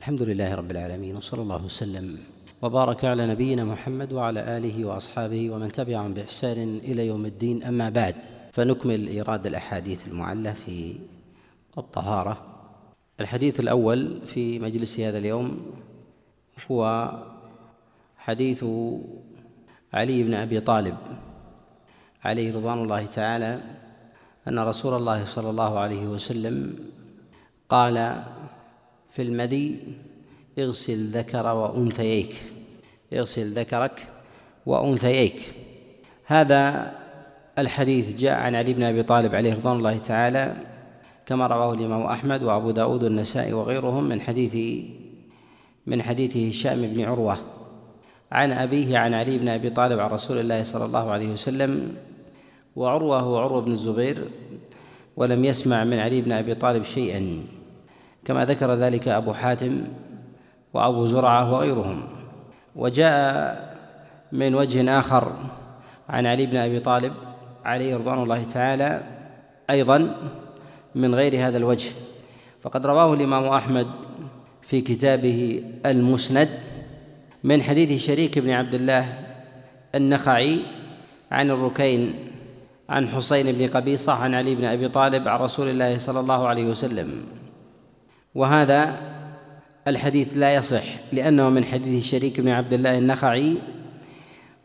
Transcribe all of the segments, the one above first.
الحمد لله رب العالمين وصلى الله وسلم وبارك على نبينا محمد وعلى آله وأصحابه ومن تبعهم بإحسان إلى يوم الدين. أما بعد فنكمل إيراد الأحاديث المعلة في الطهارة. الحديث الأول في مجلس هذا اليوم هو حديث علي بن أبي طالب عليه رضوان الله تعالى أن رسول الله صلى الله عليه وسلم قال في المدي اغسل ذكر وأنثييك. اغسل ذكرك وأنثييك. هذا الحديث جاء عن علي بن أبي طالب عليه رضوان الله تعالى كما رواه الإمام أحمد وأبو داود والنسائي وغيرهم من حديث من حديث هشام بن عروة. عن أبيه عن علي بن أبي طالب عن رسول الله صلى الله عليه وسلم وعروة هو عروة بن الزبير ولم يسمع من علي بن أبي طالب شيئا. كما ذكر ذلك أبو حاتم وأبو زرعة وغيرهم. وجاء من وجه آخر عن علي بن أبي طالب عليه رضوان الله تعالى أيضا من غير هذا الوجه. فقد رواه الإمام أحمد في كتابه المسند من حديث شريك بن عبد الله النخعي عن الركين عن حسين بن قبيصة عن علي بن أبي طالب عن رسول الله صلى الله عليه وسلم. وهذا الحديث لا يصح لأنه من حديث شريك بن عبد الله النخعي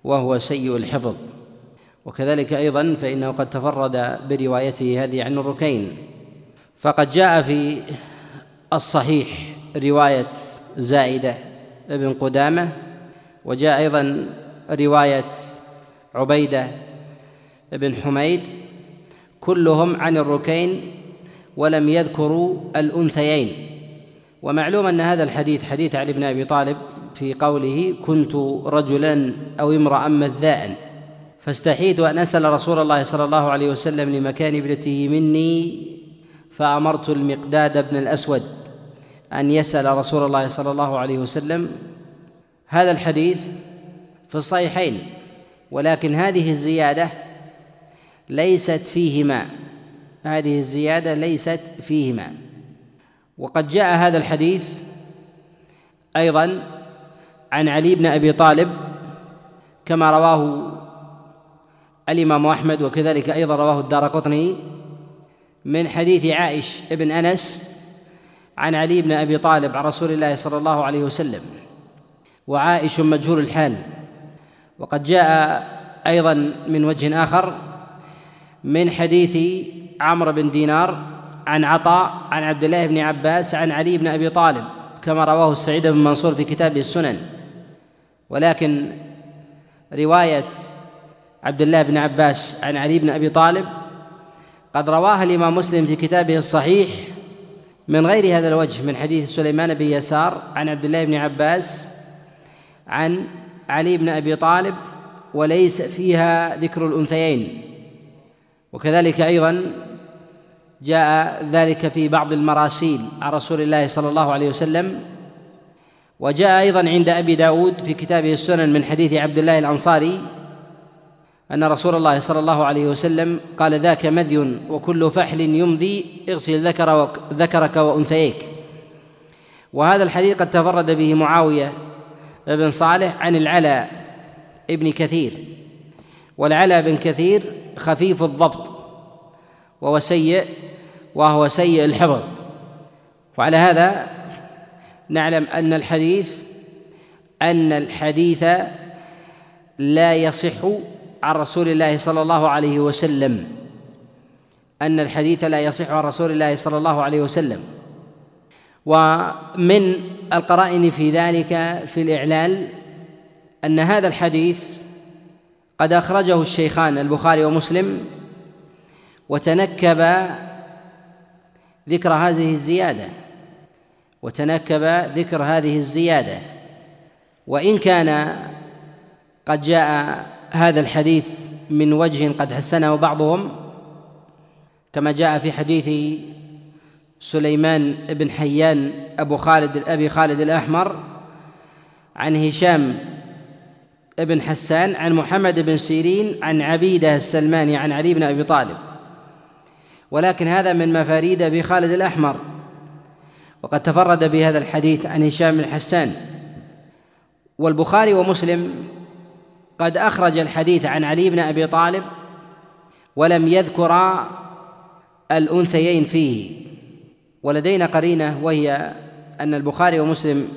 وهو سيء الحفظ. وكذلك أيضا فإنه قد تفرد بروايته هذه عن الركين. فقد جاء في الصحيح رواية زائدة بن قدامة وجاء أيضا رواية عبيدة بن حميد كلهم عن الركين ولم يذكروا الأنثيين. ومعلوم أن هذا الحديث حديث علي بن أبي طالب في قوله كنت رجلا أو امرأ مذاء فاستحيت أن أسأل رسول الله صلى الله عليه وسلم لمكان ابنته مني فأمرت المقداد بن الأسود أن يسأل رسول الله صلى الله عليه وسلم. هذا الحديث في الصحيحين ولكن هذه الزيادة ليست فيهما. هذه الزيادة ليست فيهما. وقد جاء هذا الحديث أيضا عن علي بن أبي طالب كما رواه الإمام أحمد وكذلك أيضا رواه الدار قطني من حديث عائش بن أنس عن علي بن أبي طالب عن رسول الله صلى الله عليه وسلم وعائش مجهول الحال. وقد جاء أيضا من وجه آخر من حديث عمرو بن دينار عن عطاء عن عبد الله بن عباس عن علي بن أبي طالب كما رواه السعيد بن منصور في كتابه السنن. ولكن رواية عبد الله بن عباس عن علي بن أبي طالب قد رواها الإمام مسلم في كتابه الصحيح من غير هذا الوجه من حديث سليمان بن يسار عن عبد الله بن عباس عن علي بن أبي طالب وليس فيها ذكر الأنثيين. وكذلك أيضا جاء ذلك في بعض المراسيل عن رسول الله صلى الله عليه وسلم وجاء أيضا عند أبي داود في كتابه السنن من حديث عبد الله الأنصاري أن رسول الله صلى الله عليه وسلم قال ذاك مذي وكل فحل يمضي اغسل ذكر ذكرك وانثييك وهذا الحديث قد تفرد به معاوية بن صالح عن العلا ابن كثير والعلا بن كثير خفيف الضبط وهو سيء وهو سيء الحفظ. وعلى هذا نعلم أن الحديث أن الحديث لا يصح عن رسول الله صلى الله عليه وسلم. أن الحديث لا يصح عن رسول الله صلى الله عليه وسلم. ومن القرائن في ذلك في الإعلال أن هذا الحديث قد أخرجه الشيخان البخاري ومسلم وتنكب ذكر هذه الزيادة وتنكب ذكر هذه الزيادة. وإن كان قد جاء هذا الحديث من وجه قد حسنه بعضهم كما جاء في حديث سليمان بن حيان أبو خالد أبي خالد الأحمر عن هشام بن حسان عن محمد بن سيرين عن عبيدة السلماني عن علي بن أبي طالب. ولكن هذا من مفاريد أبي خالد الأحمر. وقد تفرد بهذا الحديث عن هشام بن حسان. والبخاري ومسلم قد أخرج الحديث عن علي بن أبي طالب ولم يذكر الأنثيين فيه. ولدينا قرينة وهي أن البخاري ومسلم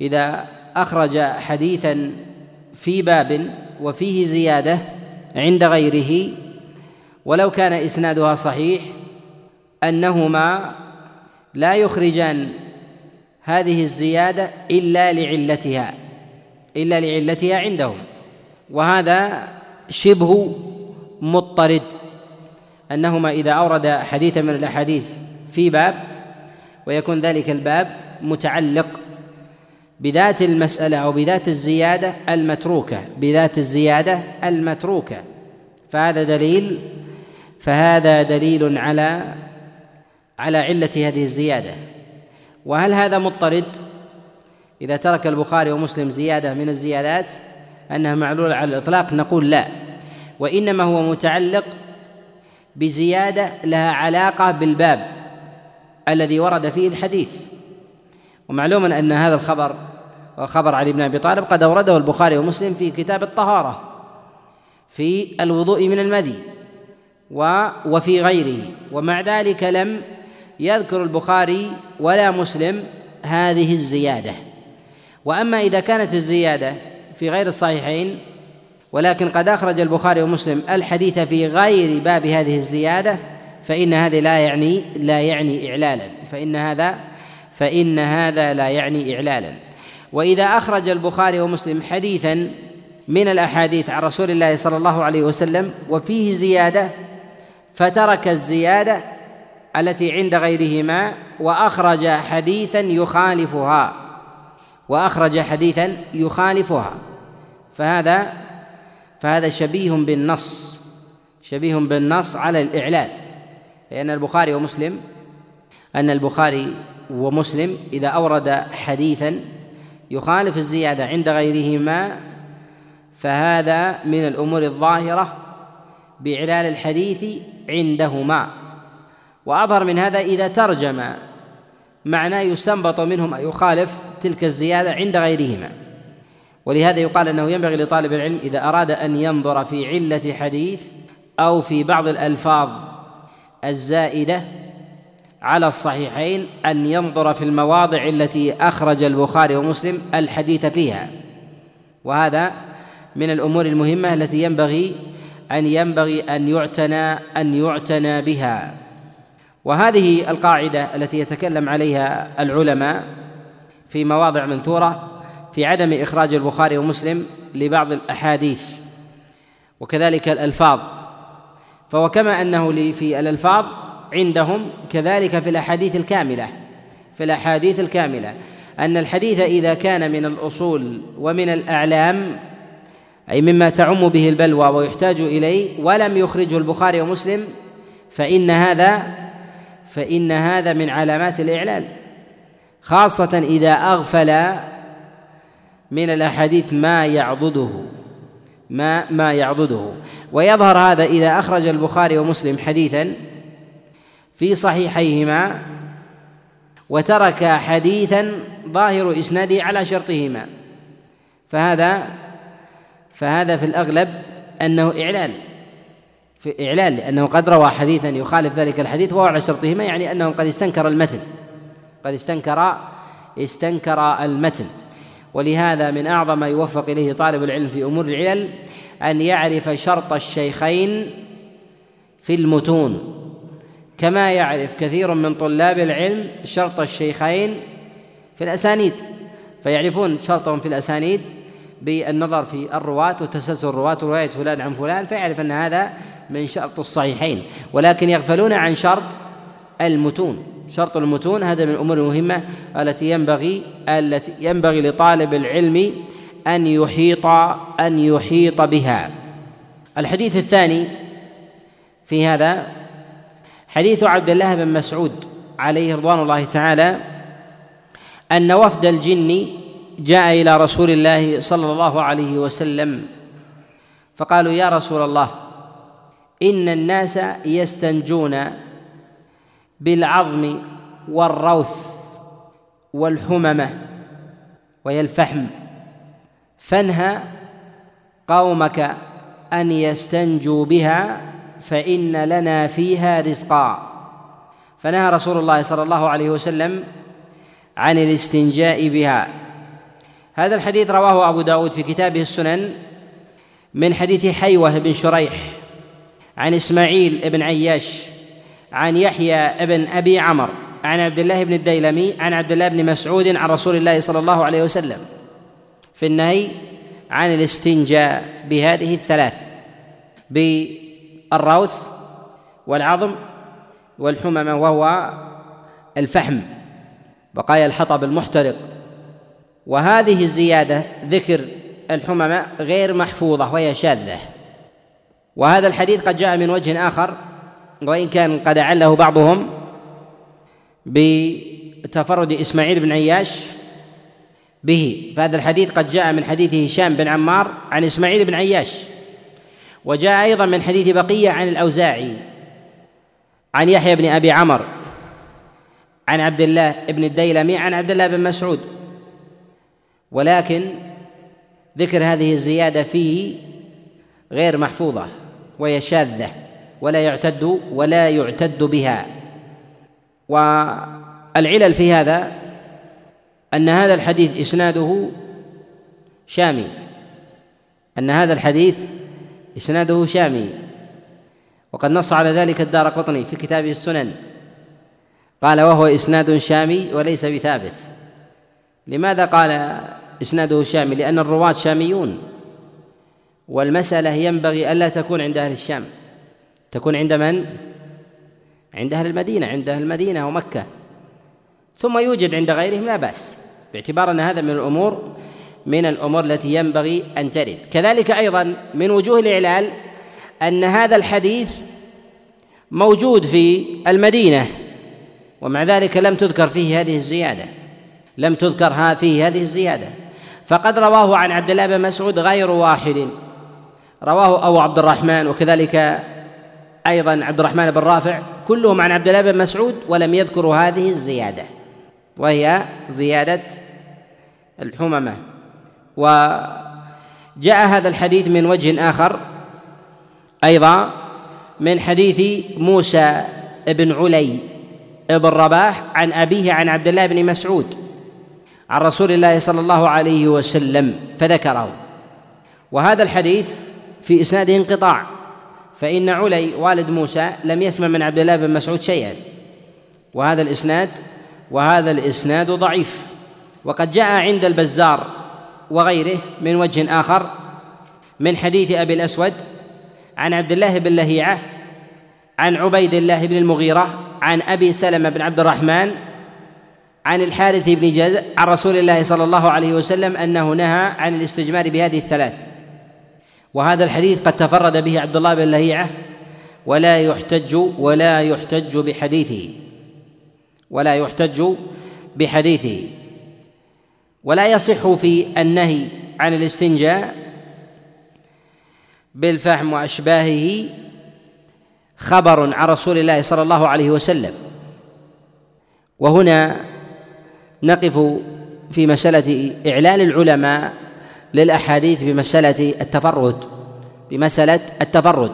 إذا أخرج حديثا في باب وفيه زيادة عند غيره ولو كان إسنادها صحيح أنهما لا يخرجان هذه الزيادة إلا لعلتها إلا لعلتها عندهم. وهذا شبه مضطرد أنهما إذا أورد حديثا من الأحاديث في باب ويكون ذلك الباب متعلق بذات المسألة أو بذات الزيادة المتروكة بذات الزيادة المتروكة. فهذا دليل فهذا دليل على على علة هذه الزيادة. وهل هذا مضطرد؟ إذا ترك البخاري ومسلم زيادة من الزيادات أنها معلولة على الإطلاق نقول لا. وإنما هو متعلق بزيادة لها علاقة بالباب الذي ورد فيه الحديث. ومعلوم أن هذا الخبر وخبر علي بن أبي طالب قد أورده البخاري ومسلم في كتاب الطهارة في الوضوء من المذي وفي غيره. ومع ذلك لم يذكر البخاري ولا مسلم هذه الزيادة. وأما إذا كانت الزيادة في غير الصحيحين ولكن قد أخرج البخاري ومسلم الحديث في غير باب هذه الزيادة فإن هذا لا يعني لا يعني إعلالا. فإن هذا فإن هذا لا يعني إعلالا. وإذا أخرج البخاري ومسلم حديثا من الأحاديث عن رسول الله صلى الله عليه وسلم وفيه زيادة فترك الزيادة التي عند غيرهما وأخرج حديثا يخالفها وأخرج حديثا يخالفها. فهذا فهذا شبيه بالنص شبيه بالنص على الإعلان. لأن البخاري ومسلم أن البخاري ومسلم إذا أورد حديثا يخالف الزيادة عند غيرهما فهذا من الأمور الظاهرة بإعلال الحديث عندهما. وأظهر من هذا إذا ترجم معنى يستنبط منه ما يخالف تلك الزيادة عند غيرهما. ولهذا يقال أنه ينبغي لطالب العلم إذا أراد أن ينظر في علة حديث أو في بعض الألفاظ الزائدة على الصحيحين أن ينظر في المواضع التي أخرج البخاري ومسلم الحديث فيها. وهذا من الأمور المهمة التي ينبغي أن ينبغي أن يعتنى أن يعتنى بها. وهذه القاعدة التي يتكلم عليها العلماء في مواضع منثورة في عدم إخراج البخاري ومسلم لبعض الأحاديث وكذلك الألفاظ. فهو كما أنه في الألفاظ عندهم كذلك في الأحاديث الكاملة في الأحاديث الكاملة أن الحديث إذا كان من الأصول ومن الأعلام أي مما تعم به البلوى ويحتاج إليه ولم يخرجه البخاري ومسلم فإن هذا فإن هذا من علامات الإعلال خاصة إذا أغفل من الأحاديث ما يعضده ما ما يعضده. ويظهر هذا إذا أخرج البخاري ومسلم حديثا في صحيحيهما وترك حديثا ظاهر إسناده على شرطهما. فهذا فهذا في الأغلب أنه إعلال. في إعلال لأنه قد روى حديثا يخالف ذلك الحديث وهو على شرطهما يعني أنه قد استنكر المتن. قد استنكر استنكر المتن. ولهذا من أعظم ما يوفق إليه طالب العلم في أمور العلل أن يعرف شرط الشيخين في المتون. كما يعرف كثير من طلاب العلم شرط الشيخين في الأسانيد فيعرفون شرطهم في الأسانيد بالنظر في الرواة وتسلسل الرواة رواية فلان عن فلان فيعرف أن هذا من شرط الصحيحين. ولكن يغفلون عن شرط المتون شرط المتون هذا من الأمور المهمة التي ينبغي التي ينبغي لطالب العلم أن يحيط أن يحيط بها. الحديث الثاني في هذا حديث عبد الله بن مسعود عليه رضوان الله تعالى أن وفد الجن جاء إلى رسول الله صلى الله عليه وسلم فقالوا يا رسول الله إن الناس يستنجون بالعظم والروث والحممة وهي الفحم فانهى قومك أن يستنجوا بها فإن لنا فيها رزقا. فنهى رسول الله صلى الله عليه وسلم عن الاستنجاء بها. هذا الحديث رواه أبو داود في كتابه السنن من حديث حيوة بن شريح عن إسماعيل بن عياش عن يحيى بن أبي عمر عن عبد الله بن الديلمي عن عبد الله بن مسعود عن رسول الله صلى الله عليه وسلم في النهي عن الاستنجاء بهذه الثلاث. بالروث والعظم والحمم وهو الفحم بقايا الحطب المحترق. وهذه الزيادة ذكر الحمم غير محفوظة وهي شاذة. وهذا الحديث قد جاء من وجه آخر وإن كان قد أعله بعضهم بتفرد إسماعيل بن عياش به. فهذا الحديث قد جاء من حديث هشام بن عمار عن إسماعيل بن عياش. وجاء أيضا من حديث بقية عن الأوزاعي عن يحيى بن أبي عمر عن عبد الله بن الديلمي عن عبد الله بن مسعود. ولكن ذكر هذه الزيادة فيه غير محفوظة وهي شاذة ولا يعتد ولا يعتد بها. والعلل في هذا أن هذا الحديث إسناده شامي أن هذا الحديث إسناده شامي. وقد نص على ذلك الدار قطني في كتابه السنن. قال وهو إسناد شامي وليس بثابت. لماذا قال إسناده شامي؟ لأن الرواة شاميون. والمسألة ينبغي ألا تكون عند أهل الشام. تكون عند من؟ عند أهل المدينة عند أهل المدينة ومكة. ثم يوجد عند غيرهم لا بأس باعتبار أن هذا من الأمور من الأمور التي ينبغي أن ترد. كذلك أيضا من وجوه الإعلال أن هذا الحديث موجود في المدينة ومع ذلك لم تذكر فيه هذه الزيادة. لم تذكر فيه هذه الزيادة. فقد رواه عن عبد الله بن مسعود غير واحد. رواه أبو عبد الرحمن وكذلك أيضا عبد الرحمن بن رافع. كلهم عن عبد الله بن مسعود ولم يذكروا هذه الزيادة. وهي زيادة الحممة. وجاء هذا الحديث من وجه آخر أيضا من حديث موسى بن علي بن رباح عن أبيه عن عبد الله بن مسعود عن رسول الله صلى الله عليه وسلم فذكره. وهذا الحديث في إسناده انقطاع فإن علي والد موسى لم يسمع من عبد الله بن مسعود شيئا. وهذا الإسناد وهذا الإسناد ضعيف. وقد جاء عند البزار وغيره من وجه آخر من حديث أبي الأسود عن عبد الله بن لهيعة عن عبيد الله بن المغيرة عن أبي سلمة بن عبد الرحمن عن الحارث بن جزء عن رسول الله صلى الله عليه وسلم أنه نهى عن الاستجمار بهذه الثلاث. وهذا الحديث قد تفرد به عبد الله بن لهيعة ولا يحتج ولا يحتج بحديثه. ولا يحتج بحديثه. ولا يصح في النهي عن الاستنجاء بالفحم وأشباهه خبر عن رسول الله صلى الله عليه وسلم. وهنا نقف في مسألة إعلان العلماء للأحاديث بمسألة التفرد بمسألة التفرد.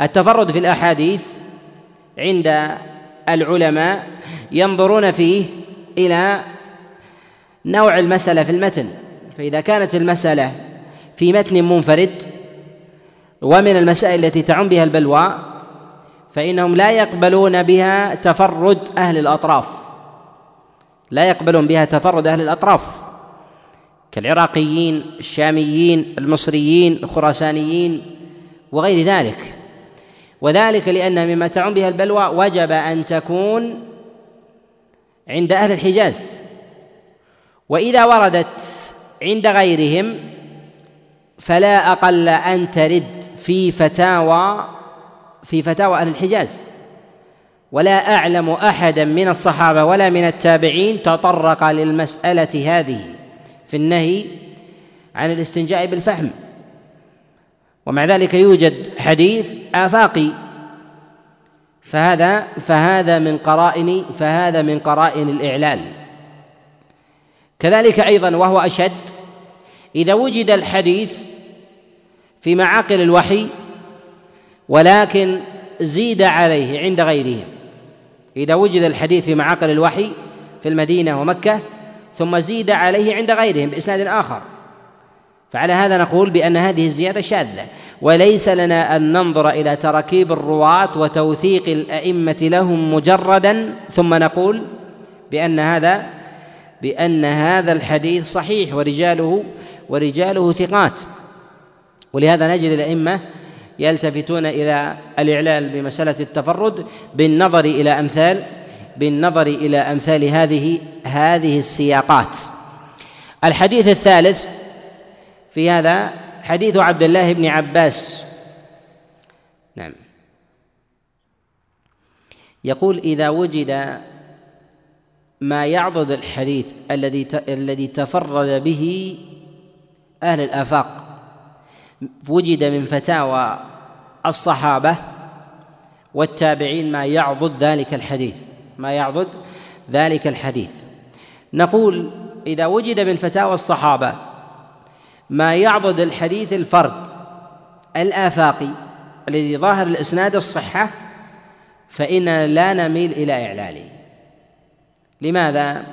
التفرد في الأحاديث عند العلماء ينظرون فيه إلى نوع المسألة في المتن. فإذا كانت المسألة في متن منفرد ومن المسائل التي تعم بها البلوى فإنهم لا يقبلون بها تفرد أهل الأطراف. لا يقبلون بها تفرد أهل الأطراف. كالعراقيين الشاميين المصريين الخراسانيين وغير ذلك. وذلك لأن مما تعم بها البلوى وجب أن تكون عند أهل الحجاز. وإذا وردت عند غيرهم فلا أقل أن ترد في فتاوى في فتاوى أهل الحجاز. ولا أعلم أحدا من الصحابة ولا من التابعين تطرق للمسألة هذه في النهي عن الاستنجاء بالفحم. ومع ذلك يوجد حديث آفاقي فهذا فهذا من قرائن فهذا من قرائن الإعلال. كذلك أيضا وهو أشد إذا وجد الحديث في معاقل الوحي ولكن زيد عليه عند غيرهم إذا وجد الحديث في معاقل الوحي في المدينة ومكة ثم زيد عليه عند غيرهم بإسناد آخر. فعلى هذا نقول بأن هذه الزيادة شاذة. وليس لنا أن ننظر إلى تراكيب الرواة وتوثيق الأئمة لهم مجردا ثم نقول بأن هذا بأن هذا الحديث صحيح ورجاله ورجاله ثقات. ولهذا نجد الأئمة يلتفتون إلى الإعلال بمسألة التفرد بالنظر إلى أمثال بالنظر إلى أمثال هذه هذه السياقات. الحديث الثالث في هذا حديث عبد الله بن عباس. نعم. يقول إذا وجد ما يعضد الحديث الذي الذي تفرد به أهل الآفاق. وجد من فتاوى الصحابة والتابعين ما يعضد ذلك الحديث ما يعضد ذلك الحديث. نقول إذا وجد من فتاوى الصحابة ما يعضد الحديث الفرد الآفاقي الذي ظاهر الإسناد الصحة فإننا لا نميل إلى إعلاله. لماذا؟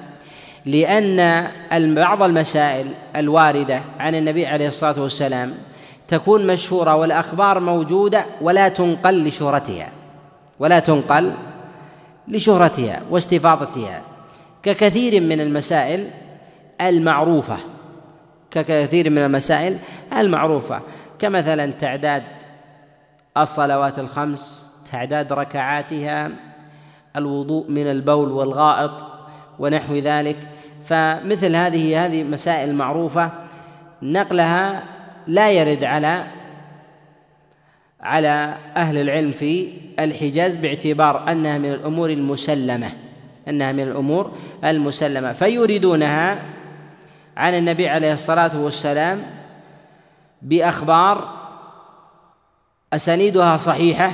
لأن بعض المسائل الواردة عن النبي عليه الصلاة والسلام تكون مشهورة والأخبار موجودة ولا تنقل لشهرتها ولا تنقل لشهرتها واستفاضتها ككثير من المسائل المعروفة ككثير من المسائل المعروفة كمثلا تعداد الصلوات الخمس تعداد ركعاتها الوضوء من البول والغائط ونحو ذلك. فمثل هذه هذه مسائل معروفة نقلها لا يرد على على أهل العلم في الحجاز باعتبار أنها من الأمور المسلمة أنها من الأمور المسلمة. فيريدونها عن النبي عليه الصلاة والسلام بأخبار أسانيدها صحيحة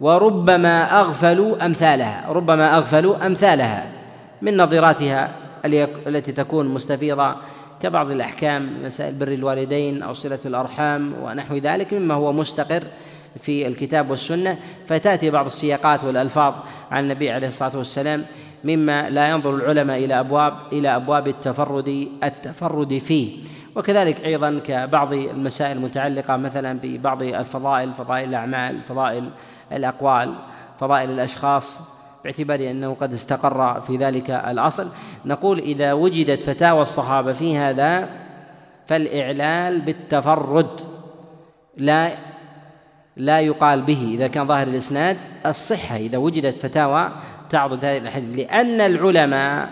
وربما أغفلوا أمثالها ربما أغفلوا أمثالها. من نظيراتها التي تكون مستفيضة كبعض الأحكام مسائل بر الوالدين أو صلة الأرحام ونحو ذلك مما هو مستقر في الكتاب والسنة. فتأتي بعض السياقات والألفاظ عن النبي عليه الصلاة والسلام مما لا ينظر العلماء إلى أبواب إلى أبواب التفرد التفرد فيه. وكذلك أيضا كبعض المسائل المتعلقة مثلا ببعض الفضائل فضائل الأعمال فضائل الأقوال فضائل الأشخاص باعتبار أنه قد استقر في ذلك الأصل. نقول إذا وجدت فتاوى الصحابة في هذا فالإعلال بالتفرد لا لا يقال به إذا كان ظاهر الإسناد الصحة. إذا وجدت فتاوى تعضد هذه الحديث لأن العلماء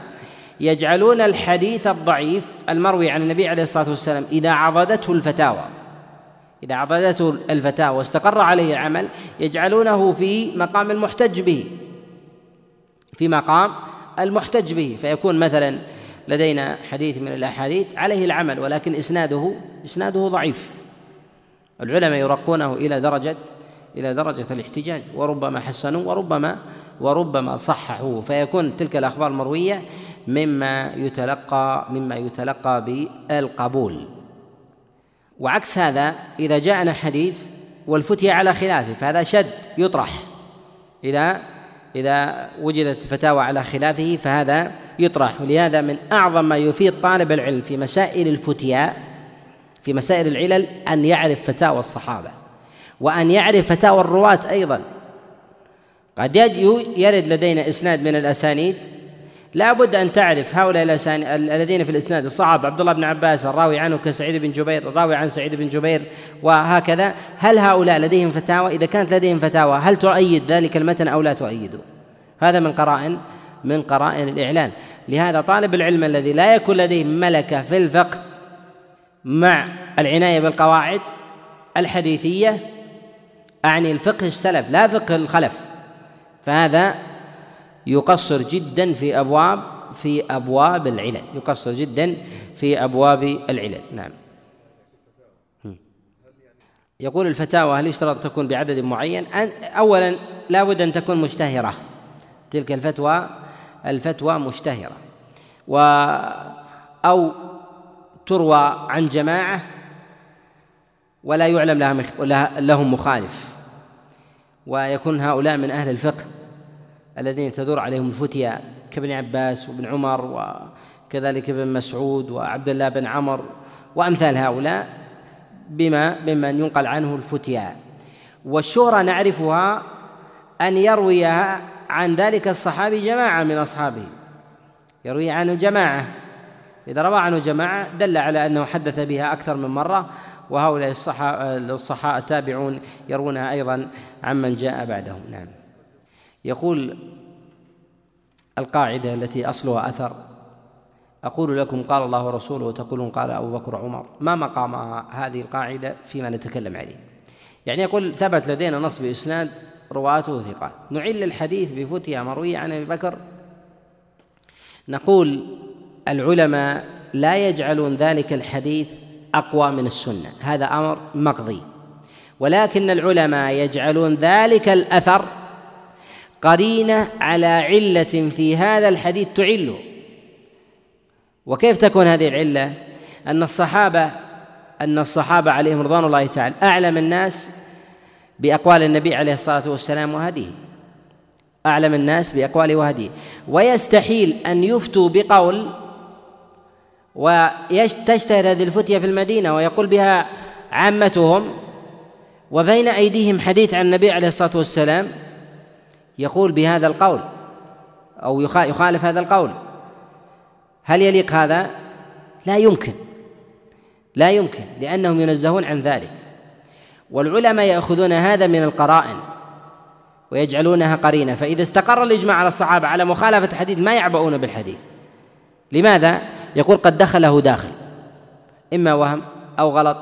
يجعلون الحديث الضعيف المروي عن النبي عليه الصلاة والسلام إذا عضدته الفتاوى. إذا عضدته الفتاوى واستقر عليه العمل يجعلونه في مقام المحتج به. في مقام المحتج به فيكون مثلا لدينا حديث من الأحاديث عليه العمل ولكن إسناده إسناده ضعيف. العلماء يرقونه إلى درجة إلى درجة الاحتجاج وربما حسنوا وربما وربما صححوه. فيكون تلك الأخبار المروية مما يتلقى مما يتلقى بالقبول. وعكس هذا إذا جاءنا حديث والفتية على خلافه فهذا شد يطرح. إذا إذا وجدت فتاوى على خلافه فهذا يطرح. ولهذا من أعظم ما يفيد طالب العلم في مسائل الفتياء في مسائل العلل أن يعرف فتاوى الصحابة وأن يعرف فتاوى الرواة أيضا. قد يرد لدينا إسناد من الأسانيد لا بد أن تعرف هؤلاء الذين في الإسناد الصحابة عبد الله بن عباس الراوي عنه كسعيد بن جبير الراوي عن سعيد بن جبير وهكذا. هل هؤلاء لديهم فتاوى؟ إذا كانت لديهم فتاوى هل تؤيد ذلك المتن أو لا تؤيده؟ هذا من قرائن من قرائن الإعلان. لهذا طالب العلم الذي لا يكون لديه ملكة في الفقه مع العناية بالقواعد الحديثية أعني الفقه السلف لا فقه الخلف. فهذا يقصر جدا في أبواب في أبواب العلل. يقصر جدا في أبواب العلل. نعم. يقول الفتاوى هل يشترط تكون بعدد معين؟ أولا لا بد أن تكون مشتهرة. تلك الفتوى الفتوى مشتهرة. و أو تروى عن جماعة ولا يعلم لهم مخالف. ويكون هؤلاء من أهل الفقه الذين تدور عليهم الفتيا كابن عباس وابن عمر وكذلك ابن مسعود وعبد الله بن عمر وأمثال هؤلاء بما ممن ينقل عنه الفتيا. والشهرة نعرفها أن يروي عن ذلك الصحابي جماعة من أصحابه. يروي عنه جماعة إذا روى عنه جماعة دل على أنه حدث بها أكثر من مرة وهؤلاء الصحابة التابعون يروونها أيضا عمن جاء بعدهم. نعم. يقول القاعدة التي أصلها أثر. أقول لكم قال الله ورسوله وتقولون قال أبو بكر وعمر. ما مقام هذه القاعدة فيما نتكلم عليه. يعني يقول ثبت لدينا نص بإسناد رواته ثقات. نعل الحديث بفتيا مروية عن أبي بكر. نقول العلماء لا يجعلون ذلك الحديث أقوى من السنة. هذا أمر مقضي. ولكن العلماء يجعلون ذلك الأثر قرينة على علة في هذا الحديث تعله وكيف تكون هذه العلة؟ أن الصحابة أن الصحابة عليهم رضوان الله تعالى أعلم الناس بأقوال النبي عليه الصلاة والسلام وهديه. أعلم الناس بأقواله وهديه. ويستحيل أن يفتوا بقول وتشتهر هذه الفتية في المدينة ويقول بها عامتهم وبين أيديهم حديث عن النبي عليه الصلاة والسلام يقول بهذا القول أو يخالف هذا القول. هل يليق هذا؟ لا يمكن. لا يمكن لأنهم ينزهون عن ذلك. والعلماء يأخذون هذا من القرائن ويجعلونها قرينة. فإذا استقر الإجماع على الصحابة على مخالفة الحديث ما يعبؤون بالحديث. لماذا؟ يقول قد دخله داخل. إما وهم أو غلط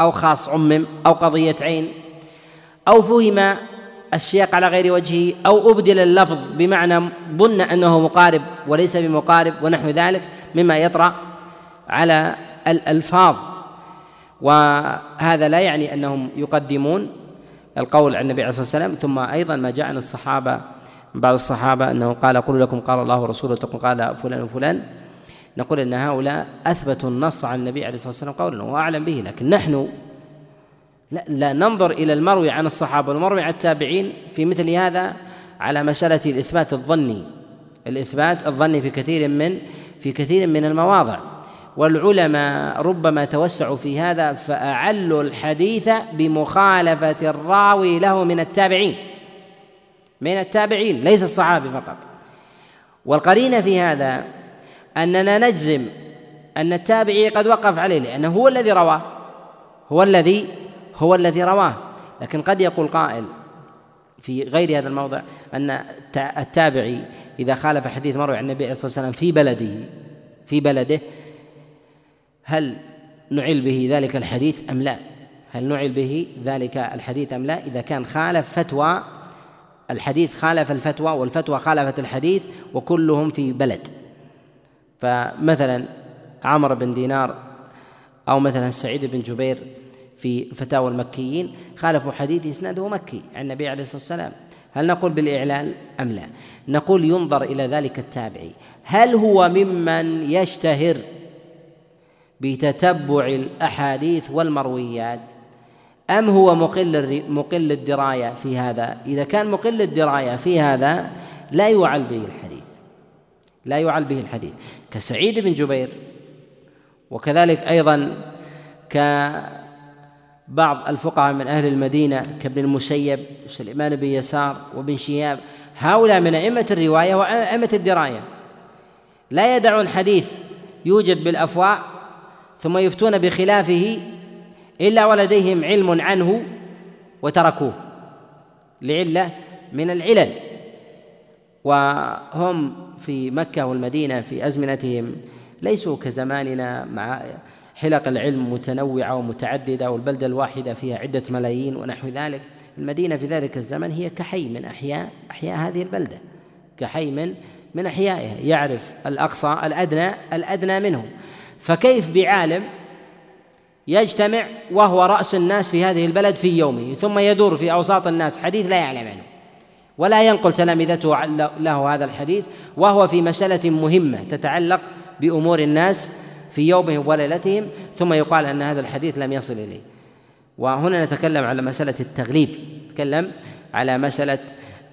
أو خاص عمم أو قضية عين أو فهم السياق على غير وجهه أو أبدل اللفظ بمعنى ظن أنه مقارب وليس بمقارب ونحو ذلك مما يطرأ على الألفاظ. وهذا لا يعني أنهم يقدمون القول عن النبي عليه الصلاة والسلام ثم أيضا ما جاء عن الصحابة من بعض الصحابة أنه قال أقول لكم قال الله ورسوله تقول قال فلان وفلان. نقول أن هؤلاء أثبتوا النص عن النبي عليه الصلاة والسلام قولا وأعلم به لكن نحن لا, لا ننظر إلى المروي عن الصحابة. والمروي عن التابعين في مثل هذا على مسألة الإثبات الظني. الإثبات الظني في كثير من في كثير من المواضع. والعلماء ربما توسعوا في هذا فأعلوا الحديث بمخالفة الراوي له من التابعين. من التابعين ليس الصحابي فقط. والقرينة في هذا أننا نجزم أن التابعي قد وقف عليه لأنه هو الذي رواه. هو الذي هو الذي رواه. لكن قد يقول قائل في غير هذا الموضع أن التابعي إذا خالف حديث مروي عن النبي عليه الصلاة والسلام في بلده في بلده هل نعل به ذلك الحديث أم لا؟ هل نعل به ذلك الحديث أم لا؟ إذا كان خالف فتوى الحديث خالف الفتوى والفتوى خالفت الحديث وكلهم في بلد. فمثلا عمرو بن دينار أو مثلا سعيد بن جبير في فتاوى المكيين خالفوا حديث إسناده مكي عن النبي عليه الصلاة والسلام. هل نقول بالإعلان؟ أم لا؟ نقول ينظر إلى ذلك التابعي. هل هو ممن يشتهر بتتبع الأحاديث والمرويات أم هو مقل مقل الدراية في هذا؟ إذا كان مقل الدراية في هذا لا يعل به الحديث. لا يعل به الحديث. كسعيد بن جبير وكذلك أيضا كبعض الفقهاء من أهل المدينة كابن المسيب وسليمان بن يسار وابن شهاب هؤلاء من أئمة الرواية وأئمة الدراية. لا يدعون حديث يوجد بالأفواه ثم يفتون بخلافه إلا ولديهم علم عنه وتركوه لعلة من العلل. وهم في مكة والمدينة في أزمنتهم ليسوا كزماننا مع حلق العلم متنوعة ومتعددة والبلدة الواحدة فيها عدة ملايين ونحو ذلك. المدينة في ذلك الزمن هي كحي من أحياء أحياء هذه البلدة. كحي من من أحيائها. يعرف الأقصى الأدنى الأدنى منهم. فكيف بعالم يجتمع وهو رأس الناس في هذه البلد في يومه ثم يدور في أوساط الناس. حديث لا يعلم عنه. ولا ينقل تلامذته له هذا الحديث. وهو في مسألة مهمة تتعلق بأمور الناس في يومهم وليلتهم ثم يقال أن هذا الحديث لم يصل إليه. وهنا نتكلم على مسألة التغليب. نتكلم على مسألة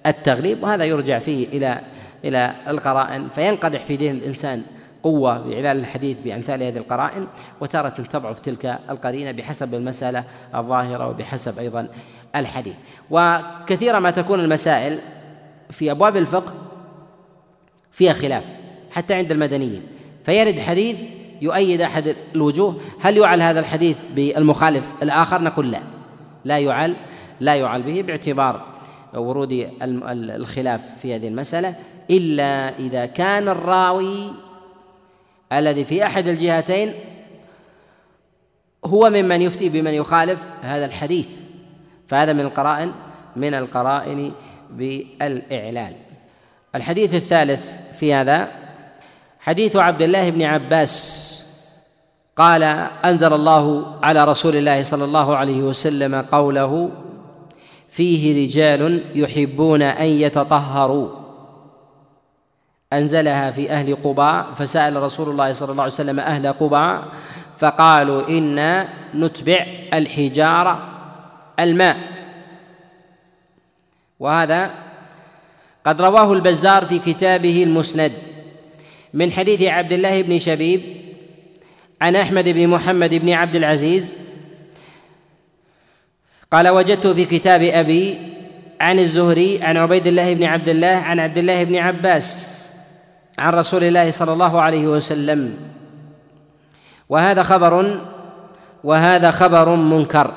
التغليب وهذا يرجع فيه إلى إلى القرائن. فينقدح في دين الإنسان قوة بإعلان الحديث بأمثال هذه القرائن وتارة تضعف تلك القرينة بحسب المسألة الظاهرة وبحسب أيضا الحديث. وكثيرا ما تكون المسائل في أبواب الفقه فيها خلاف حتى عند المدنيين. فيرد حديث يؤيد أحد الوجوه؟ هل يعل هذا الحديث بالمخالف الآخر؟ نقول لا. لا يعل لا يعل به باعتبار ورود الخلاف في هذه المسألة إلا إذا كان الراوي الذي في أحد الجهتين هو ممن يفتي بمن يخالف هذا الحديث. فهذا من القرائن من القرائن بالإعلال. الحديث الثالث في هذا حديث عبد الله بن عباس قال أنزل الله على رسول الله صلى الله عليه وسلم قوله فيه رجال يحبون أن يتطهروا. أنزلها في أهل قباء فسأل رسول الله صلى الله عليه وسلم أهل قباء فقالوا إنا نتبع الحجاره الماء. وهذا قد رواه البزار في كتابه المسند. من حديث عبد الله بن شبيب عن أحمد بن محمد بن عبد العزيز قال وجدت في كتاب أبي عن الزهري عن عبيد الله بن عبد الله عن عبد الله بن عباس عن رسول الله صلى الله عليه وسلم. وهذا خبر وهذا خبر منكر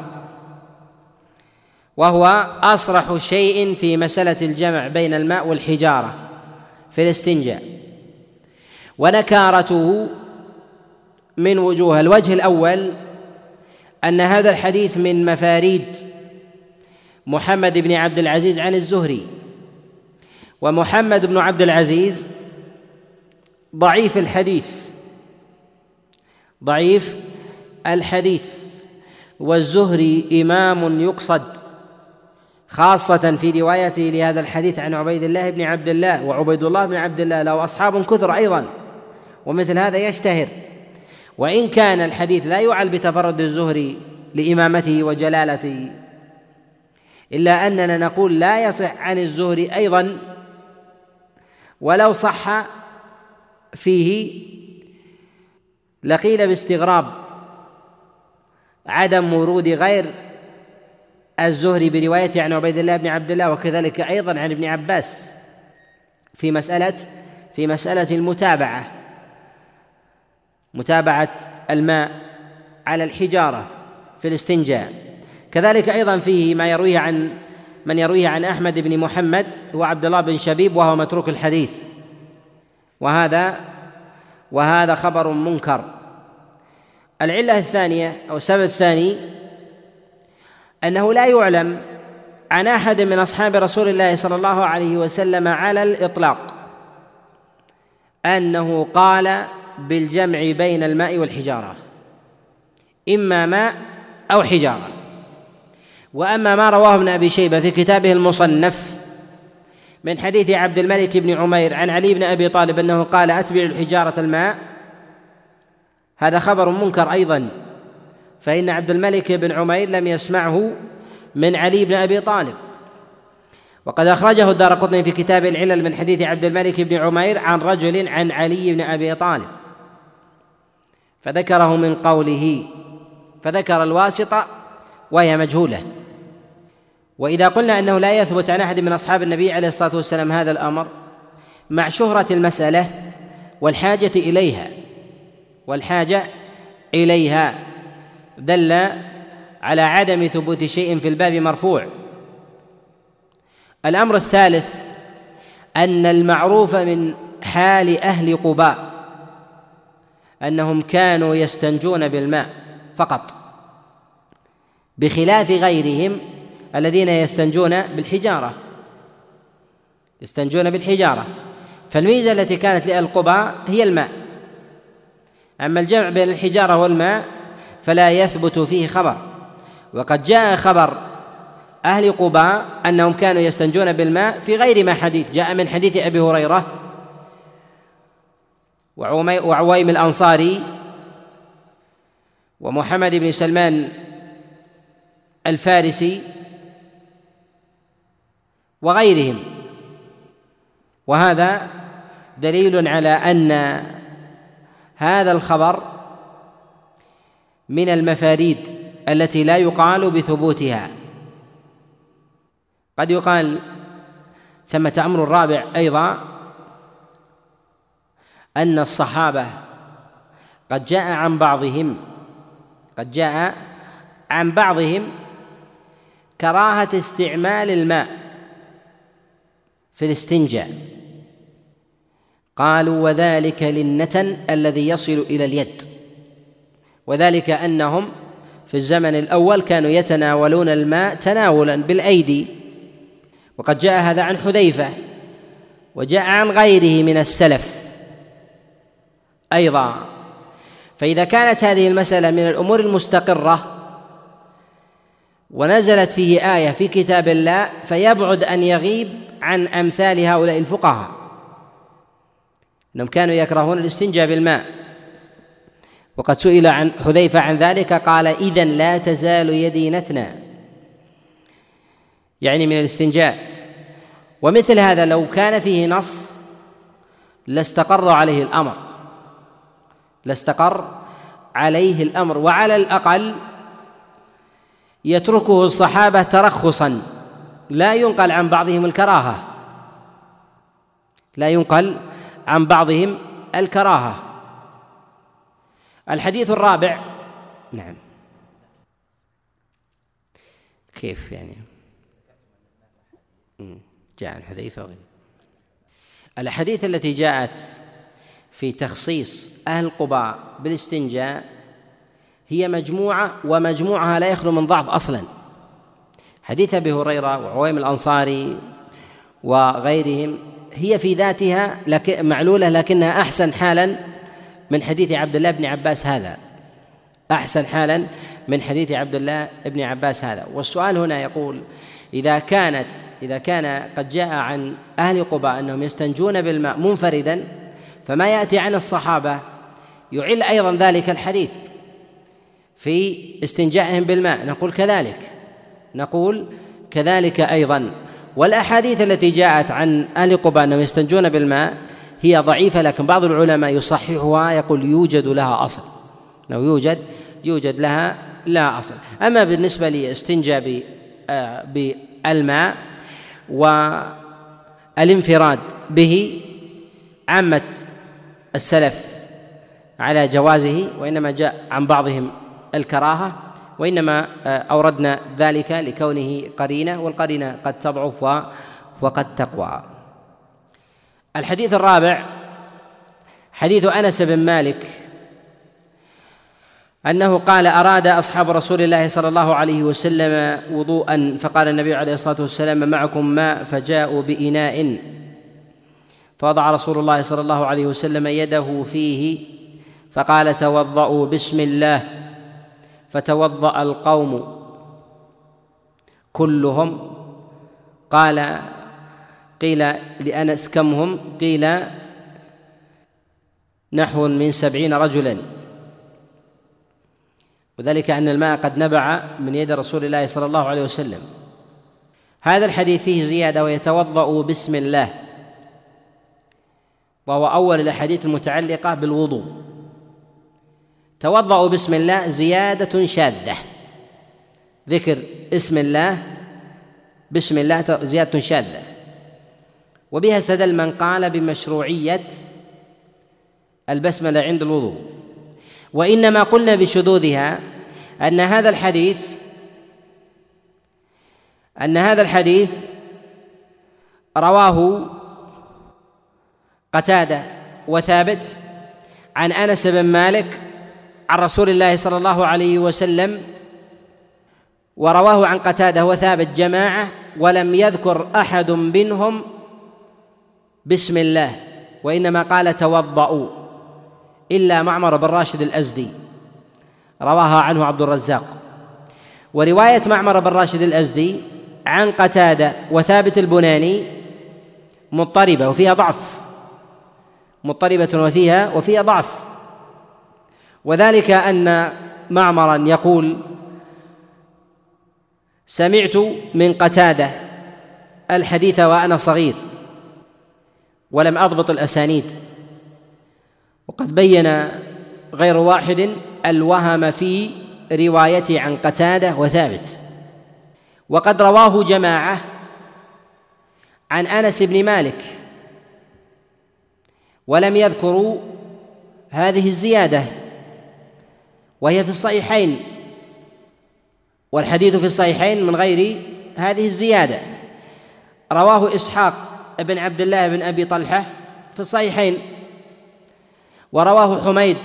وهو أصرح شيء في مسألة الجمع بين الماء والحجارة في الاستنجاء. ونكارته من وجوه الوجه الأول أن هذا الحديث من مفاريد محمد بن عبد العزيز عن الزهري ومحمد بن عبد العزيز ضعيف الحديث ضعيف الحديث والزهري إمام يقصد خاصة في روايته لهذا الحديث عن عبيد الله بن عبد الله وعبيد الله بن عبد الله له أصحاب كثر أيضا. ومثل هذا يشتهر. وإن كان الحديث لا يعل بتفرد الزهري لإمامته وجلالته إلا أننا نقول لا يصح عن الزهري أيضا ولو صح فيه لقيل باستغراب عدم ورود غير الزهري بروايته عن عبيد الله بن عبد الله وكذلك أيضا عن ابن عباس في مسألة في مسألة المتابعة. متابعة الماء على الحجارة في الاستنجاء. كذلك أيضا فيه ما يرويه عن من يرويه عن أحمد بن محمد هو عبد الله بن شبيب وهو متروك الحديث. وهذا وهذا خبر منكر. العلة الثانية أو السبب الثاني أنه لا يعلم عن أحد من أصحاب رسول الله صلى الله عليه وسلم على الإطلاق. أنه قال بالجمع بين الماء والحجارة. إما ماء أو حجارة. وأما ما رواه ابن أبي شيبة في كتابه المصنف من حديث عبد الملك بن عمير عن علي بن أبي طالب أنه قال أتبع الحجارة الماء. هذا خبر منكر أيضا. فإن عبد الملك بن عمير لم يسمعه من علي بن أبي طالب. وقد أخرجه الدار قطني في كتاب العلل من حديث عبد الملك بن عمير عن رجل عن علي بن أبي طالب. فذكره من قوله فذكر الواسطة وهي مجهولة. وإذا قلنا أنه لا يثبت عن أحد من أصحاب النبي عليه الصلاة والسلام هذا الأمر مع شهرة المسألة والحاجة إليها والحاجة إليها دل على عدم ثبوت شيء في الباب مرفوع. الأمر الثالث أن المعروف من حال أهل قباء. أنهم كانوا يستنجون بالماء فقط بخلاف غيرهم الذين يستنجون بالحجارة يستنجون بالحجارة. فالميزة التي كانت لاهل قباء هي الماء. أما الجمع بين الحجارة والماء فلا يثبت فيه خبر. وقد جاء خبر أهل قباء أنهم كانوا يستنجون بالماء في غير ما حديث جاء من حديث أبي هريرة وعويم الأنصاري ومحمد بن سلمان الفارسي وغيرهم. وهذا دليل على أن هذا الخبر من المفاريد التي لا يقال بثبوتها. قد يقال ثمة أمر رابع أيضا أن الصحابة قد جاء عن بعضهم قد جاء عن بعضهم كراهة استعمال الماء في الاستنجاء. قالوا وذلك للنتن الذي يصل إلى اليد. وذلك أنهم في الزمن الأول كانوا يتناولون الماء تناولا بالأيدي. وقد جاء هذا عن حذيفة وجاء عن غيره من السلف. أيضا. فإذا كانت هذه المسألة من الأمور المستقرة ونزلت فيه آية في كتاب الله فيبعد أن يغيب عن أمثال هؤلاء الفقهاء. أنهم كانوا يكرهون الاستنجاء بالماء. وقد سئل عن حذيفة عن ذلك قال إذا لا تزال يدي نتنا. يعني من الاستنجاء. ومثل هذا لو كان فيه نص لاستقر عليه الأمر. لاستقر عليه الأمر وعلى الأقل يتركه الصحابة ترخصا. لا ينقل عن بعضهم الكراهة. لا ينقل عن بعضهم الكراهة. الحديث الرابع. نعم. كيف يعني؟ جاء عن حذيفة وغيره. الأحاديث التي جاءت في تخصيص أهل قباء بالاستنجاء هي مجموعة ومجموعها لا يخلو من ضعف أصلا. حديث أبي هريرة وعويم الأنصاري وغيرهم هي في ذاتها معلولة لكنها أحسن حالا من حديث عبد الله بن عباس هذا. أحسن حالا من حديث عبد الله بن عباس هذا. والسؤال هنا يقول إذا كانت إذا كان قد جاء عن أهل قباء أنهم يستنجون بالماء منفردا فما يأتي عن الصحابة يعل أيضا ذلك الحديث في استنجائهم بالماء. نقول كذلك. نقول كذلك أيضا. والأحاديث التي جاءت عن أهل قباء أنهم يستنجون بالماء هي ضعيفة لكن بعض العلماء يصححها يقول يوجد لها أصل. لو يوجد يوجد لها لا أصل. أما بالنسبة لاستنجاء آه، بالماء والانفراد به عامة السلف على جوازه وإنما جاء عن بعضهم الكراهة وإنما آه، أوردنا ذلك لكونه قرينة والقرينة قد تضعف وقد تقوى. الحديث الرابع حديث أنس بن مالك أنه قال أراد أصحاب رسول الله صلى الله عليه وسلم وضوءا فقال النبي عليه الصلاة والسلام معكم ماء فجاءوا بإناء فوضع رسول الله صلى الله عليه وسلم يده فيه فقال توضأوا بسم الله. فتوضأ القوم كلهم. قال قيل لأنس كم هم؟ قيل نحو من سبعين رجلا. وذلك أن الماء قد نبع من يد رسول الله صلى الله عليه وسلم. هذا الحديث فيه زيادة ويتوضأ بسم الله. وهو أول الأحاديث المتعلقة بالوضوء. توضأوا بسم الله زيادة شاذة ذكر اسم الله بسم الله زيادة شاذة وبها استدل من قال بمشروعية البسملة عند الوضوء. وإنما قلنا بشذوذها أن هذا الحديث أن هذا الحديث رواه قتادة وثابت عن أنس بن مالك عن رسول الله صلى الله عليه وسلم ورواه عن قتادة وثابت جماعة ولم يذكر أحد منهم بسم الله وإنما قال توضأوا إلا معمر بن راشد الأزدي رواها عنه عبد الرزاق. ورواية معمر بن راشد الأزدي عن قتادة وثابت البناني مضطربة وفيها ضعف. مضطربة وفيها وفيها ضعف. وذلك أن معمرا يقول سمعت من قتادة الحديث وأنا صغير ولم أضبط الأسانيد. وقد بين غير واحد الوهم في روايته عن قتادة وثابت. وقد رواه جماعة عن أنس بن مالك ولم يذكروا هذه الزيادة وهي في الصحيحين والحديث في الصحيحين من غير هذه الزيادة. رواه إسحاق بن عبد الله بن أبي طلحة في الصحيحين ورواه حميد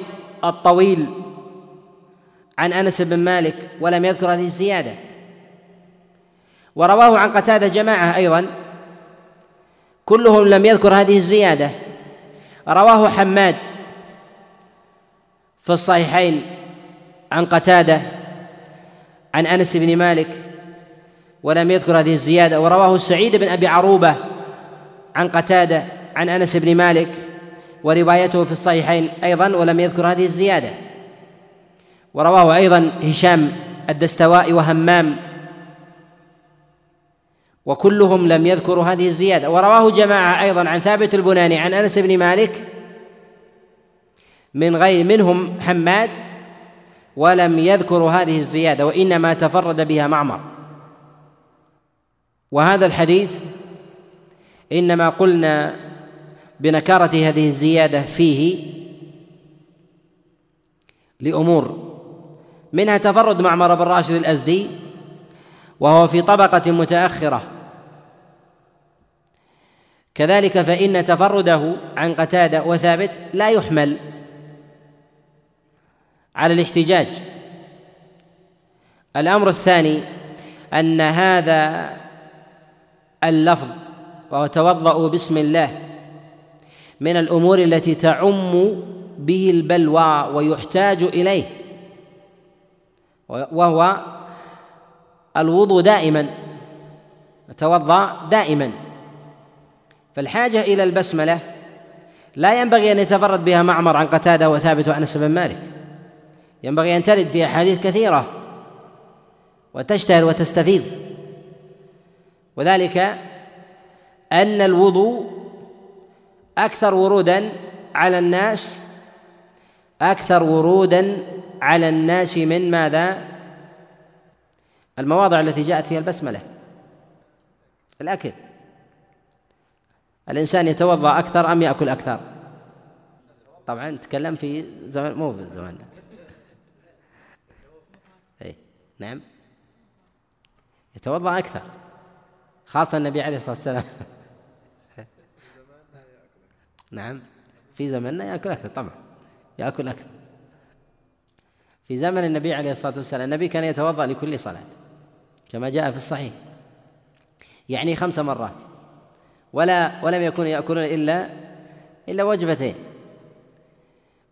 الطويل عن أنس بن مالك ولم يذكر هذه الزيادة. ورواه عن قتادة جماعة أيضا كلهم لم يذكر هذه الزيادة. رواه حماد في الصحيحين عن قتادة عن أنس بن مالك ولم يذكر هذه الزيادة ورواه سعيد بن أبي عروبة عن قتادة عن أنس بن مالك وروايته في الصحيحين أيضا ولم يذكر هذه الزيادة. ورواه أيضا هشام الدستواء وهمام وكلهم لم يذكروا هذه الزيادة. ورواه جماعة أيضا عن ثابت البناني عن أنس بن مالك من غير منهم حماد ولم يذكروا هذه الزيادة وإنما تفرد بها معمر. وهذا الحديث إنما قلنا بنكارة هذه الزيادة فيه لأمور منها تفرد معمر بن راشد الأزدي وهو في طبقة متأخرة كذلك فإن تفرده عن قتادة وثابت لا يحمل على الاحتجاج. الأمر الثاني أن هذا اللفظ وهو توضأوا بسم الله من الأمور التي تعم به البلوى ويحتاج إليه وهو الوضوء دائما يتوضا دائما. فالحاجة إلى البسملة لا ينبغي أن يتفرد بها معمر عن قتادة وثابت وأنس بن مالك. ينبغي أن ترد في أحاديث كثيرة وتشتهر وتستفيض وذلك أن الوضوء أكثر ورودا على الناس أكثر ورودا على الناس من ماذا؟ المواضع التي جاءت فيها البسملة. الأكل. الإنسان يتوضأ أكثر أم يأكل أكثر؟ طبعا تكلم في زمن مو في الزمان اي نعم. يتوضأ أكثر خاصة النبي عليه الصلاة والسلام. نعم في زمننا يأكل اكل طبعا يأكل اكل في زمن النبي عليه الصلاة والسلام النبي كان يتوضأ لكل صلاة كما جاء في الصحيح. يعني خمس مرات. ولا ولم يكونوا يأكلون إلا إلا وجبتين.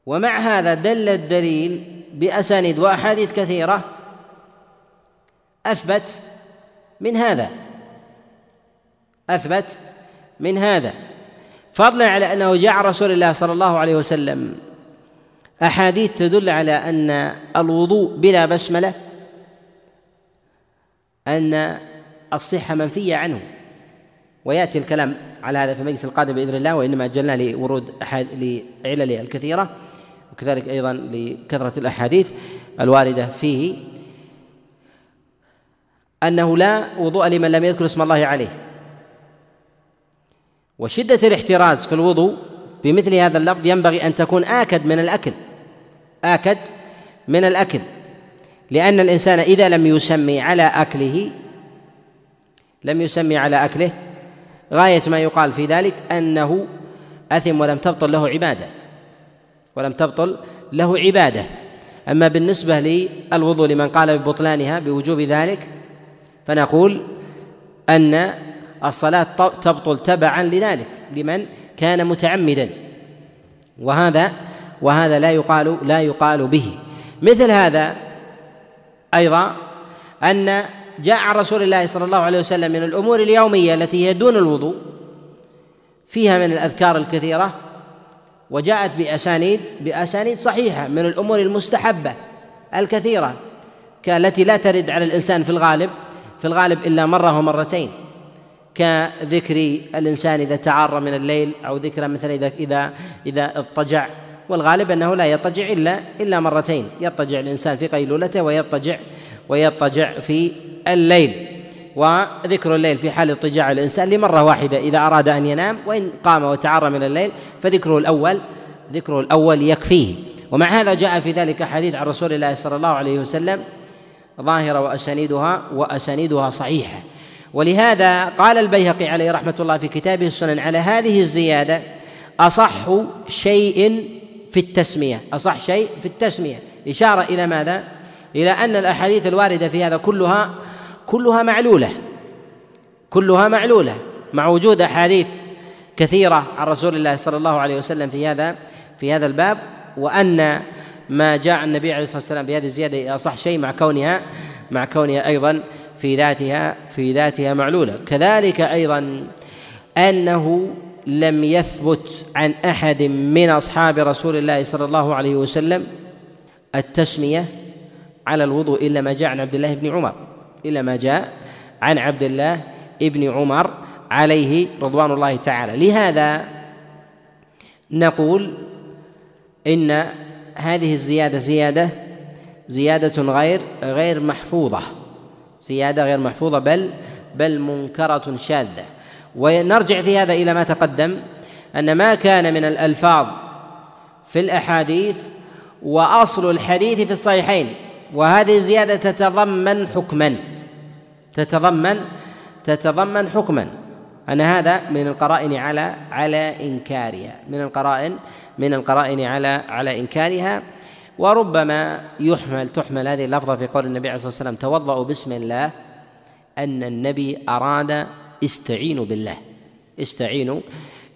ومع هذا دل الدليل بأسانيد وأحاديث كثيرة أثبت من هذا. أثبت من هذا. فضلا على أنه جاء رسول الله صلى الله عليه وسلم. أحاديث تدل على أن الوضوء بلا بسملة أن الصحة منفية عنه. ويأتي الكلام على هذا في المجلس القادم بإذن الله وإنما اجلنا لورود لعلله الكثيرة وكذلك أيضا لكثرة الأحاديث الواردة فيه. أنه لا وضوء لمن لم يذكر اسم الله عليه. وشدة الاحتراز في الوضوء بمثل هذا اللفظ ينبغي أن تكون آكد من الأكل. آكد من الأكل. لأن الإنسان إذا لم يسمي على أكله لم يسمي على أكله غاية ما يقال في ذلك أنه أثم ولم تبطل له عبادة ولم تبطل له عبادة. أما بالنسبة للوضوء لمن قال ببطلانها بوجوب ذلك فنقول أن الصلاة تبطل تبعا لذلك لمن كان متعمدا. وهذا وهذا لا يقال لا يقال به. مثل هذا أيضا أن جاء عن رسول الله صلى الله عليه وسلم من الأمور اليومية التي هي دون الوضوء فيها من الأذكار الكثيرة وجاءت بأسانيد بأسانيد صحيحة من الأمور المستحبة الكثيرة كالتي لا ترد على الإنسان في الغالب في الغالب إلا مرة ومرتين كذكر الإنسان إذا تعار من الليل أو ذكر مثلا إذا إذا إذا اضطجع. والغالب أنه لا يضطجع إلا إلا مرتين. يضطجع الإنسان في قيلولته ويضطجع ويضطجع في الليل. وذكر الليل في حال اضطجاع الإنسان لمرة واحدة. إذا أراد أن ينام وإن قام وتعرى من الليل فذكره الأول ذكره الأول يكفيه. ومع هذا جاء في ذلك حديث عن رسول الله صلى الله عليه وسلم ظاهرة وأسانيدها وأسانيدها صحيحة. ولهذا قال البيهقي عليه رحمة الله في كتابه السنن على هذه الزيادة أصح شيء في التسمية. أصح شيء؟ في التسمية. إشارة إلى ماذا؟ إلى أن الأحاديث الواردة في هذا كلها كلها معلولة. كلها معلولة. مع وجود أحاديث كثيرة عن رسول الله صلى الله عليه وسلم في هذا في هذا الباب وأن ما جاء النبي عليه الصلاة والسلام بهذه الزيادة أصح شيء مع كونها مع كونها أيضا في ذاتها في ذاتها معلولة. كذلك أيضا أنه لم يثبت عن أحد من أصحاب رسول الله صلى الله عليه وسلم التسمية على الوضوء إلا ما جاء عن عبد الله بن عمر إلا ما جاء عن عبد الله بن عمر عليه رضوان الله تعالى. لهذا نقول إن هذه الزيادة زيادة زيادة غير غير محفوظة زيادة غير محفوظة بل بل منكرة شاذة. ونرجع في هذا إلى ما تقدم أن ما كان من الألفاظ في الأحاديث وأصل الحديث في الصحيحين وهذه الزيادة تتضمن حكما تتضمن تتضمن حكما. أن هذا من القرائن على على إنكارها من القرائن من القرائن على على إنكارها. وربما يحمل تحمل هذه اللفظة في قول النبي عليه الصلاة والسلام توضأوا بسم الله أن النبي أراد استعينوا بالله. استعينوا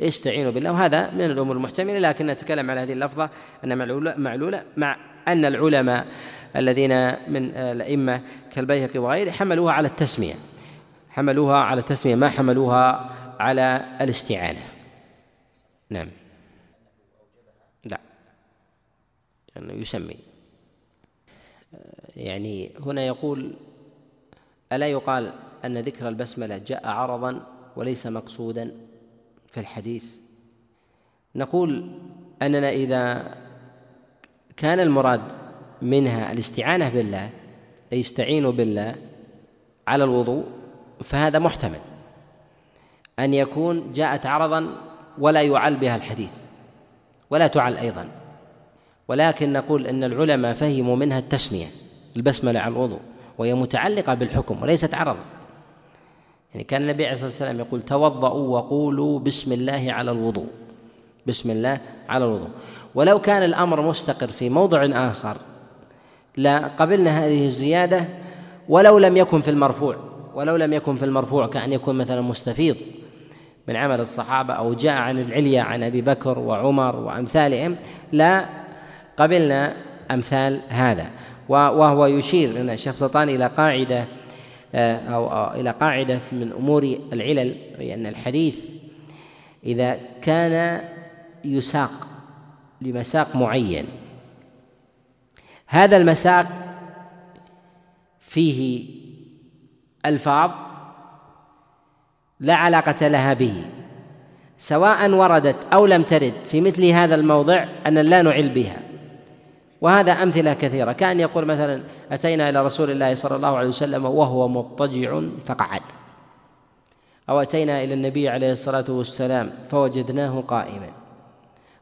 استعينوا بالله. وهذا من الأمور المحتملة. لكن نتكلم على هذه اللفظة. أن معلولة معلولة مع أن العلماء الذين من الأئمة كالبيهقي وغيره حملوها على التسمية. حملوها على التسمية. ما حملوها على الاستعانة. نعم. لا. يعني يسمي. يعني هنا يقول ألا يقال أن ذكر البسملة جاء عرضا وليس مقصودا في الحديث. نقول أننا إذا كان المراد منها الاستعانة بالله أي يستعين بالله على الوضوء فهذا محتمل. أن يكون جاءت عرضا ولا يعل بها الحديث ولا تعل أيضا. ولكن نقول أن العلماء فهموا منها التسمية البسملة على الوضوء وهي متعلقة بالحكم وليست عرضا. يعني كان النبي عليه الصلاة والسلام يقول توضؤوا وقولوا بسم الله على الوضوء. بسم الله على الوضوء. ولو كان الأمر مستقر في موضع آخر لا قبلنا هذه الزيادة ولو لم يكن في المرفوع. ولو لم يكن في المرفوع كأن يكون مثلا مستفيض. من عمل الصحابة أو جاء عن العليا عن أبي بكر وعمر وأمثالهم لا قبلنا أمثال هذا. وهو يشير أن الشيخ سلطان إلى قاعدة أو إلى قاعدة من أمور العلل وهي أن الحديث إذا كان يساق لمساق معين هذا المساق فيه ألفاظ لا علاقة لها به سواء وردت أو لم ترد في مثل هذا الموضع ان لا نعل بها. وهذا أمثلة كثيرة. كأن يقول مثلا أتينا إلى رسول الله صلى الله عليه وسلم وهو مضطجع فقعد. أو أتينا إلى النبي عليه الصلاة والسلام فوجدناه قائما.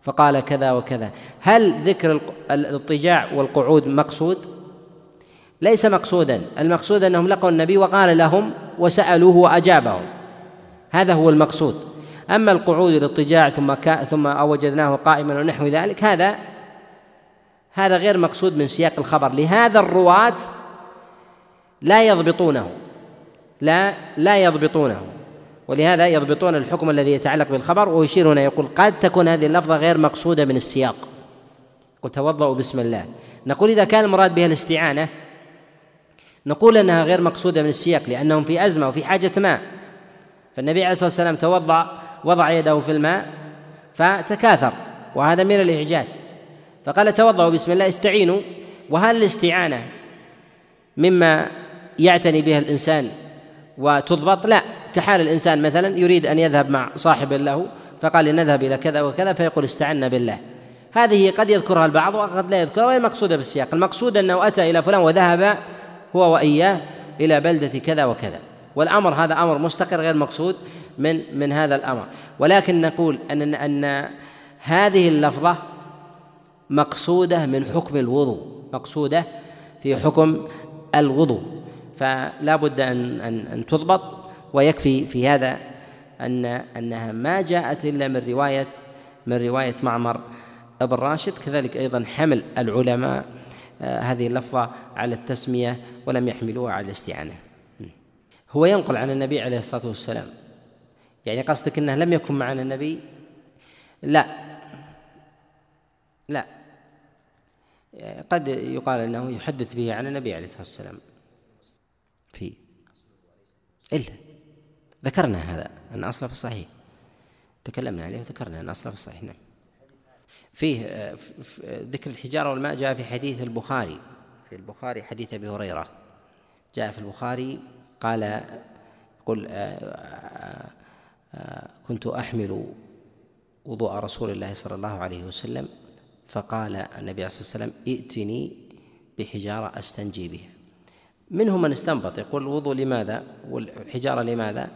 فقال كذا وكذا. هل ذكر الاضطجاع والقعود مقصود؟ ليس مقصودا. المقصود أنهم لقوا النبي وقال لهم وسألوه وأجابهم. هذا هو المقصود. أما القعود الاضطجاع ثم ثم وجدناه قائما ونحو ذلك هذا هذا غير مقصود من سياق الخبر. لهذا الرواة لا يضبطونه. لا لا يضبطونه. ولهذا يضبطون الحكم الذي يتعلق بالخبر. ويشير هنا يقول قد تكون هذه اللفظة غير مقصودة من السياق. قل توضأوا بسم الله. نقول إذا كان المراد بها الاستعانة نقول أنها غير مقصودة من السياق لأنهم في أزمة وفي حاجة ماء فالنبي عليه الصلاة والسلام توضأ وضع يده في الماء فتكاثر. وهذا من الإعجاز. فقال توضأوا بسم الله استعينوا. وهل الاستعانة مما يعتني بها الإنسان وتضبط؟ لا كحال الإنسان مثلا يريد أن يذهب مع صاحب له فقال لنذهب إلى كذا وكذا فيقول استعنا بالله. هذه قد يذكرها البعض وقد لا يذكرها وهي مقصودة بالسياق. المقصود أنه أتى إلى فلان وذهب هو وإياه إلى بلدة كذا وكذا. والأمر هذا أمر مستقر غير مقصود من من هذا الأمر. ولكن نقول أن أن هذه اللفظة مقصودة من حكم الوضوء مقصودة في حكم الوضوء. فلا بد أن أن أن تضبط. ويكفي في هذا أن أنها ما جاءت إلا من رواية من رواية معمر ابن راشد كذلك أيضا حمل العلماء آه، هذه اللفظة على التسمية ولم يحملوها على الاستعانة. هو ينقل عن النبي عليه الصلاة والسلام. يعني قصدك أنه لم يكن معنا النبي؟ لا. لا. قد يقال أنه يحدث به عن النبي عليه الصلاة والسلام. في. إلا. ذكرنا هذا أن أصله في الصحيح. تكلمنا عليه وذكرنا أن أصله في الصحيح. نعم. فيه ذكر الحجارة والماء جاء في حديث البخاري. في البخاري حديث أبي هريرة. جاء في البخاري قال قل آه، آه، آه، كنت أحمل وضوء رسول الله صلى الله عليه وسلم فقال النبي عليه الصلاة والسلام ائتني بحجارة أستنجي بها. منهم من استنبط يقول الوضوء لماذا؟ والحجارة لماذا؟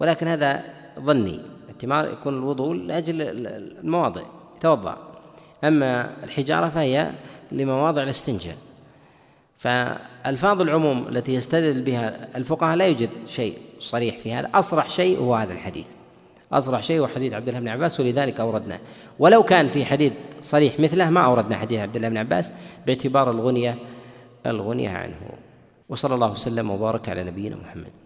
ولكن هذا ظني احتمال يكون الوضوء لأجل المواضع يتوضأ. أما الحجارة فهي لمواضع الاستنجاء. فألفاظ العموم التي يستدل بها الفقهاء لا يوجد شيء صريح في هذا. أصرح شيء هو هذا الحديث. أصرح شيء هو حديث عبد الله بن عباس ولذلك أوردناه. ولو كان في حديث صريح مثله ما أوردنا حديث عبد الله بن عباس باعتبار الغنية الغنية عنه. وصلى الله وسلم وبارك على نبينا محمد.